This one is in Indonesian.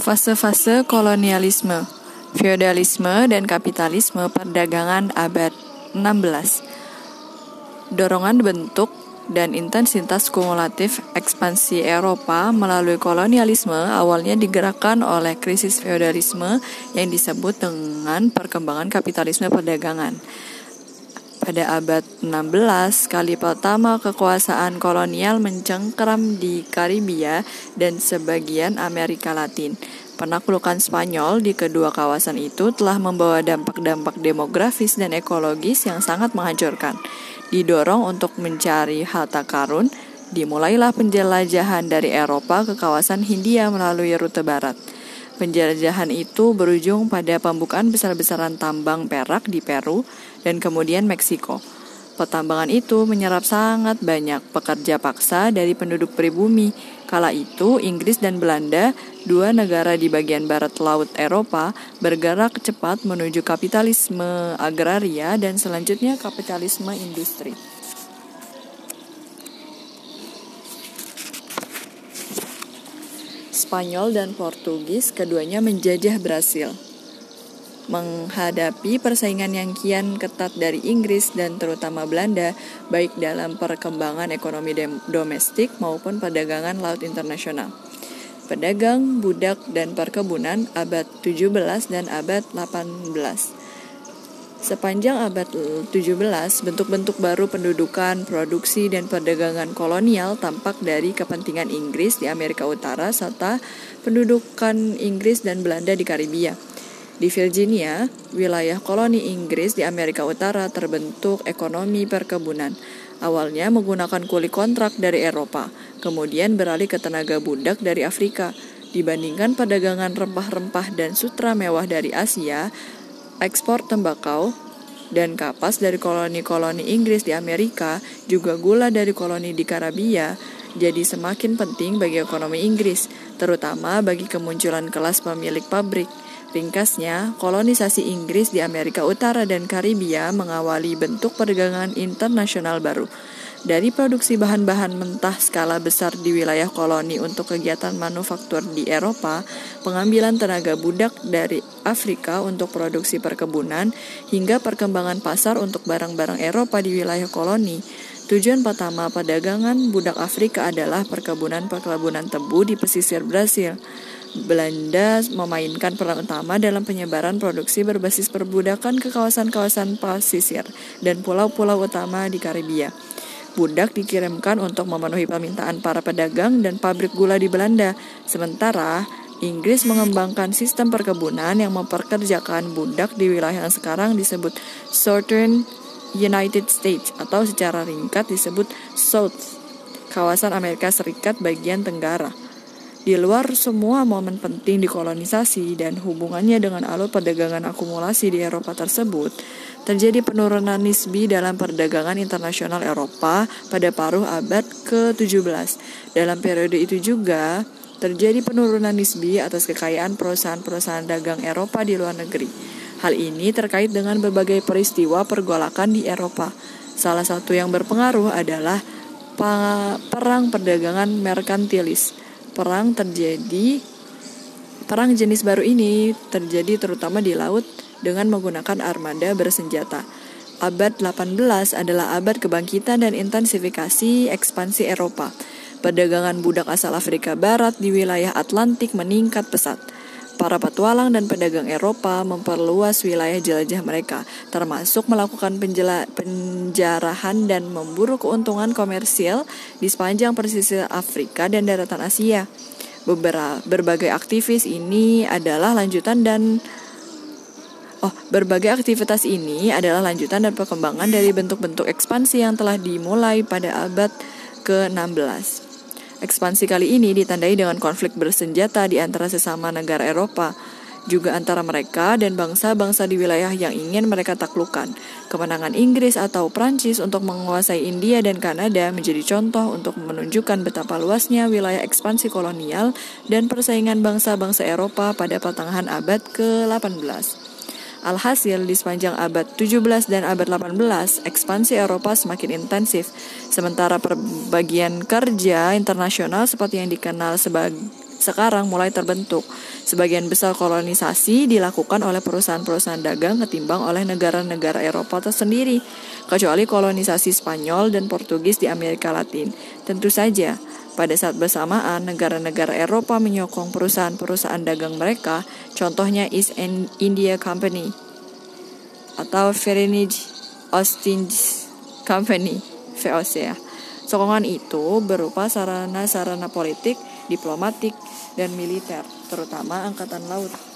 Fase-fase kolonialisme, feodalisme dan kapitalisme perdagangan abad 16. Dorongan bentuk dan intensitas kumulatif ekspansi Eropa melalui kolonialisme awalnya digerakkan oleh krisis feodalisme yang disebut dengan perkembangan kapitalisme perdagangan. Pada abad 16, kali pertama kekuasaan kolonial mencengkeram di Karibia dan sebagian Amerika Latin. Penaklukan Spanyol di kedua kawasan itu telah membawa dampak-dampak demografis dan ekologis yang sangat menghancurkan. Didorong untuk mencari harta karun, dimulailah penjelajahan dari Eropa ke kawasan Hindia melalui rute barat. Penjelajahan itu berujung pada pembukaan besar-besaran tambang perak di Peru dan kemudian Meksiko. Pertambangan itu menyerap sangat banyak pekerja paksa dari penduduk pribumi. Kala itu, Inggris dan Belanda, dua negara di bagian barat laut Eropa, bergerak cepat menuju kapitalisme agraria dan selanjutnya kapitalisme industri. Spanyol dan Portugis keduanya menjajah Brasil menghadapi persaingan yang kian ketat dari Inggris dan terutama Belanda, baik dalam perkembangan ekonomi domestik maupun perdagangan laut internasional. Pedagang, budak, dan perkebunan abad 17 dan abad 18. Sepanjang abad 17, bentuk-bentuk baru pendudukan, produksi, dan perdagangan kolonial tampak dari kepentingan Inggris di Amerika Utara serta pendudukan Inggris dan Belanda di Karibia. Di Virginia, wilayah koloni Inggris di Amerika Utara terbentuk ekonomi perkebunan. Awalnya menggunakan kulit kontrak dari Eropa, kemudian beralih ke tenaga budak dari Afrika. Dibandingkan perdagangan rempah-rempah dan sutra mewah dari Asia, ekspor tembakau dan kapas dari koloni-koloni Inggris di Amerika, juga gula dari koloni di Karibia, jadi semakin penting bagi ekonomi Inggris, terutama bagi kemunculan kelas pemilik pabrik. Ringkasnya, kolonisasi Inggris di Amerika Utara dan Karibia mengawali bentuk perdagangan internasional baru. Dari produksi bahan-bahan mentah skala besar di wilayah koloni untuk kegiatan manufaktur di Eropa, pengambilan tenaga budak dari Afrika untuk produksi perkebunan, hingga perkembangan pasar untuk barang-barang Eropa di wilayah koloni, Tujuan pertama perdagangan budak Afrika adalah perkebunan-perkebunan tebu di pesisir Brasil. Belanda memainkan peran utama dalam penyebaran produksi berbasis perbudakan ke kawasan-kawasan pesisir dan pulau-pulau utama di Karibia. Budak dikirimkan untuk memenuhi permintaan para pedagang dan pabrik gula di Belanda. Sementara Inggris mengembangkan sistem perkebunan yang memperkerjakan budak di wilayah yang sekarang disebut Southern United States atau secara ringkat disebut South, kawasan Amerika Serikat bagian tenggara. Di luar semua momen penting di kolonisasi dan hubungannya dengan alur perdagangan akumulasi di Eropa tersebut, terjadi penurunan nisbi dalam perdagangan internasional Eropa pada paruh abad ke-17. Dalam periode itu juga, terjadi penurunan nisbi atas kekayaan perusahaan-perusahaan dagang Eropa di luar negeri. Hal ini terkait dengan berbagai peristiwa pergolakan di Eropa. Salah satu yang berpengaruh adalah perang perdagangan merkantilis perang terjadi perang jenis baru ini terjadi terutama di laut dengan menggunakan armada bersenjata. Abad 18 adalah abad kebangkitan dan intensifikasi ekspansi Eropa. Perdagangan budak asal Afrika Barat di wilayah Atlantik meningkat pesat. Para petualang dan pedagang Eropa memperluas wilayah jelajah mereka, termasuk melakukan penjela, penjarahan dan memburu keuntungan komersial di sepanjang pesisir Afrika dan daratan Asia. Beberapa berbagai aktivis ini adalah lanjutan dan Oh, berbagai aktivitas ini adalah lanjutan dan perkembangan dari bentuk-bentuk ekspansi yang telah dimulai pada abad ke-16. Ekspansi kali ini ditandai dengan konflik bersenjata di antara sesama negara Eropa, juga antara mereka dan bangsa-bangsa di wilayah yang ingin mereka taklukkan. Kemenangan Inggris atau Prancis untuk menguasai India dan Kanada menjadi contoh untuk menunjukkan betapa luasnya wilayah ekspansi kolonial dan persaingan bangsa-bangsa Eropa pada pertengahan abad ke-18. Alhasil, di sepanjang abad 17 dan abad 18, ekspansi Eropa semakin intensif. Sementara perbagian kerja internasional seperti yang dikenal sebagai sekarang mulai terbentuk. Sebagian besar kolonisasi dilakukan oleh perusahaan-perusahaan dagang ketimbang oleh negara-negara Eropa tersendiri, kecuali kolonisasi Spanyol dan Portugis di Amerika Latin. Tentu saja, pada saat bersamaan, negara-negara Eropa menyokong perusahaan-perusahaan dagang mereka, contohnya East India Company atau Verenigd Ostindische Company, VOC ya. Sokongan itu berupa sarana-sarana politik, diplomatik, dan militer, terutama Angkatan Laut.